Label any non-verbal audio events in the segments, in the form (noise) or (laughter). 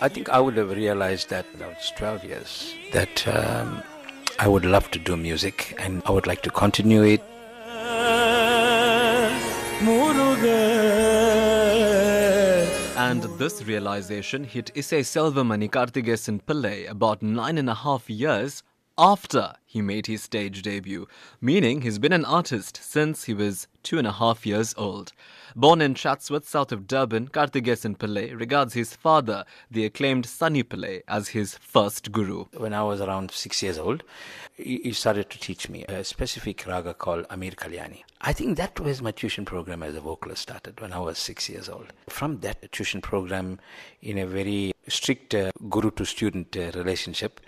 I think I would have realized that when I was 12 years that um, I would love to do music and I would like to continue it. And this realization hit Issei Selva and in Pillay about nine and a half years after he made his stage debut, meaning he's been an artist since he was two and a half years old. Born in Chatsworth, south of Durban, Karthiegasen Pillay regards his father, the acclaimed Sunny Pillay, as his first guru. When I was around six years old, he he started to teach me a specific raga called Hamir Kalyani. I think that was my tuition program as a vocalist started when I was six years old. From that tuition program, in a very strict uh, guru to student uh, relationship,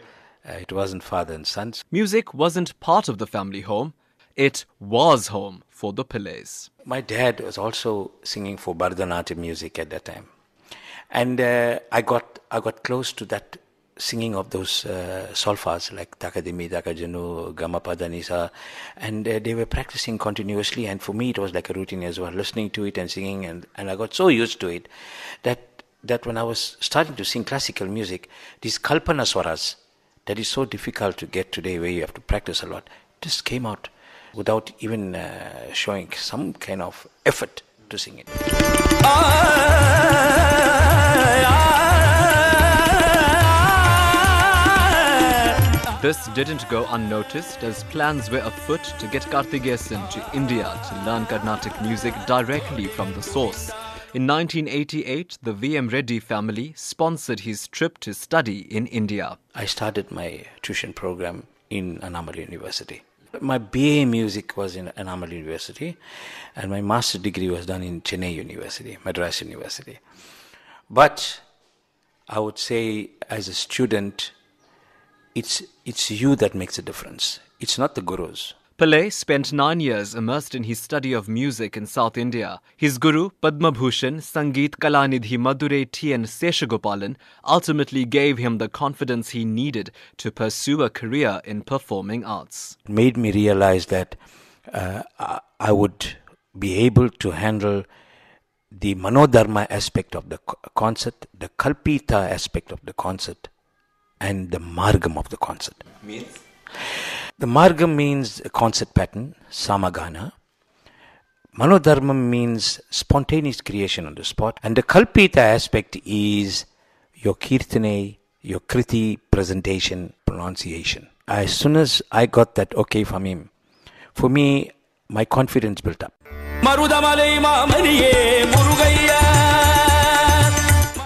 uh, it wasn't father and sons. Music wasn't part of the family home, it was home for the Pillays. My dad was also singing for Bharatanatyam music at that time, and uh, I got I got close to that singing of those uh, solfas like Takadimi, Takajanu, Gamapadanisa, and uh, they were practicing continuously. And for me, it was like a routine as well, listening to it and singing, and, and I got so used to it that that when I was starting to sing classical music, these kalpana swaras that is so difficult to get today, where you have to practice a lot, just came out without even uh, showing some kind of effort to sing it. This didn't go unnoticed as plans were afoot to get Karthiegasen to India to learn Carnatic music directly from the source. In 1988, the VM Reddy family sponsored his trip to study in India. I started my tuition program in Annamalai University. My BA music was in Annamalai University, and my master's degree was done in Chennai University, Madras University. But I would say, as a student, it's it's you that makes a difference. It's not the gurus. Pillay spent nine years immersed in his study of music in South India. His guru, Padma Bhushan Sangeet Kalanidhi Madurai T. N. Seshagopalan, ultimately gave him the confidence he needed to pursue a career in performing arts. It made me realize that uh, I- I would be able to handle the manodharma aspect of the co- concert, the kalpita aspect of the concert, and the margam of the concert. The margam means a concert pattern, samagana. Manodharma means spontaneous creation on the spot. And the kalpita aspect is your kirtane, your kriti presentation, pronunciation. As soon as I got that okay from him, for me, my confidence built up.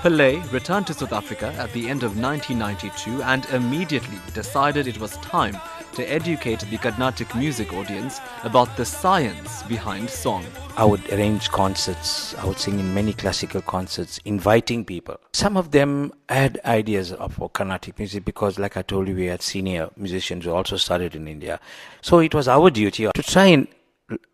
Pillay returned to South Africa at the end of 1992 and immediately decided it was time to educate the Carnatic music audience about the science behind song. I would arrange concerts. I would sing in many classical concerts, inviting people. Some of them had ideas of Carnatic music because, like I told you, we had senior musicians who also started in India. So it was our duty to try and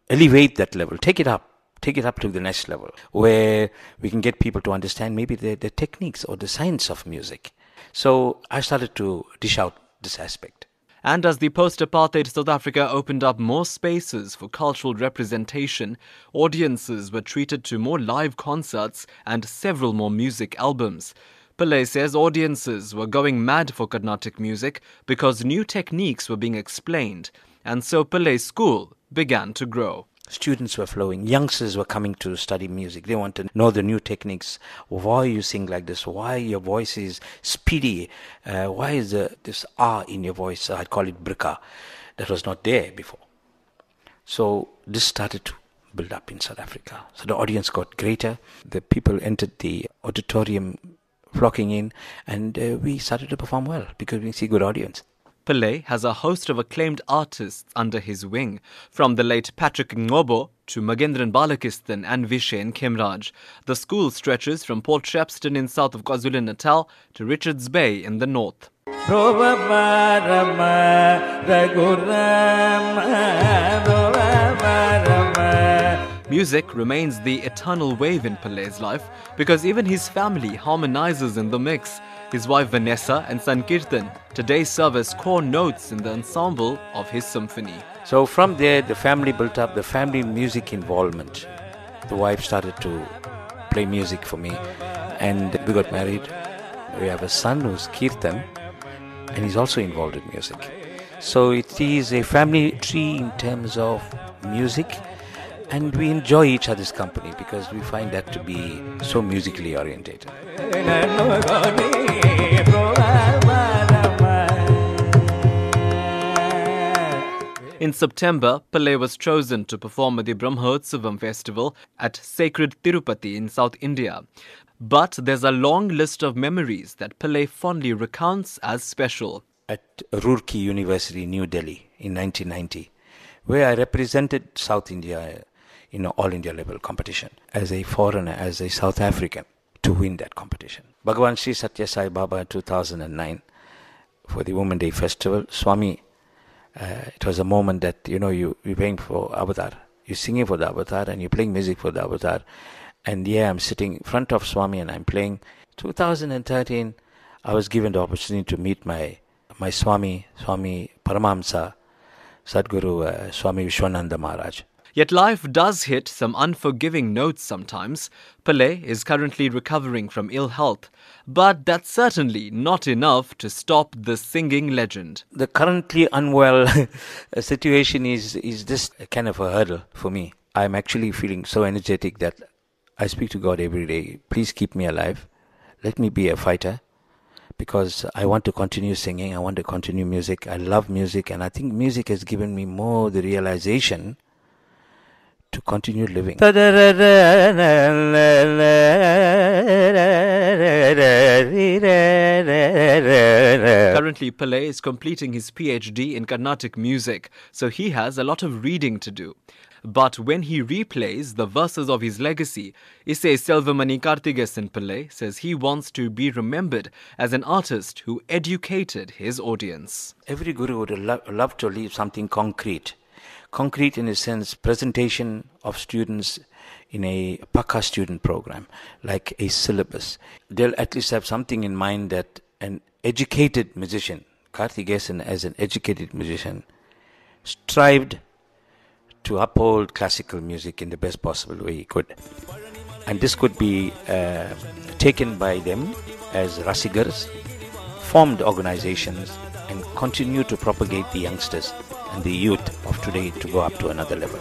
elevate that level, take it up, take it up to the next level, where we can get people to understand maybe the, the techniques or the science of music. So I started to dish out this aspect. And as the post apartheid South Africa opened up more spaces for cultural representation, audiences were treated to more live concerts and several more music albums. Pillay says audiences were going mad for Carnatic music because new techniques were being explained, and so Pillay's school began to grow. Students were flowing. Youngsters were coming to study music. They want to know the new techniques. Why you sing like this? Why your voice is speedy? Uh, why is the, this r in your voice? I'd call it brika. That was not there before. So this started to build up in south africa. So the audience got greater. The people entered the auditorium flocking in and uh, we started to perform well because we see good audience Pillay has a host of acclaimed artists under his wing, from the late Patrick Ngobo to Magendran Balakistan and Vishen Kimraj. The school stretches from Port Shepstone in south of KwaZulu-Natal to Richards Bay in the north. Music remains the eternal wave in Pillay's life because even his family harmonizes in the mix. His wife Vanessa and son Kirtan today serve as core notes in the ensemble of his symphony. So from there, the family built up the family music involvement. The wife started to play music for me, and we got married. We have a son who's Kirtan, and he's also involved in music. So it is a family tree in terms of music, and we enjoy each other's company because we find that to be so musically orientated. In September, Pillay was chosen to perform at the Brahmotsavam festival at Sacred Tirupati in South India. But there's a long list of memories that Pillay fondly recounts as special. at Roorkee University, New Delhi, in 1990, where I represented South India in an all India level competition as a foreigner, as a South African, to win that competition. Bhagavan Sri Satya Sai Baba 2009 for the Women Day Festival, Swami, uh, it was a moment that, you know, you, you're playing for Avatar. You're singing for the Avatar and you're playing music for the Avatar. And yeah, I'm sitting in front of Swami and I'm playing. 2013, I was given the opportunity to meet my my Swami, Swami Paramahamsa, Sadguru uh, Swami Vishwananda Maharaj. Yet life does hit some unforgiving notes sometimes. Pillay is currently recovering from ill health, but that's certainly not enough to stop the singing legend. The currently unwell (laughs) situation is, is just kind of a hurdle for me. I'm actually feeling so energetic that I speak to God every day. Please keep me alive. Let me be a fighter because I want to continue singing. I want to continue music. I love music, and I think music has given me more the realization to continue living. Currently, Pillay is completing his PhD in Carnatic music, so he has a lot of reading to do. But when he replays the verses of his legacy, Isai Selvamani Karthiegasen Pillay says he wants to be remembered as an artist who educated his audience. Every guru would lo- love to leave something concrete. Concrete in a sense, presentation of students in a Paka student program, like a syllabus. They'll at least have something in mind that an educated musician, Karthiegasen as an educated musician, strived to uphold classical music in the best possible way he could. And this could be uh, taken by them as Rasigars, formed organizations, and continue to propagate the youngsters and the youth of today to go up to another level.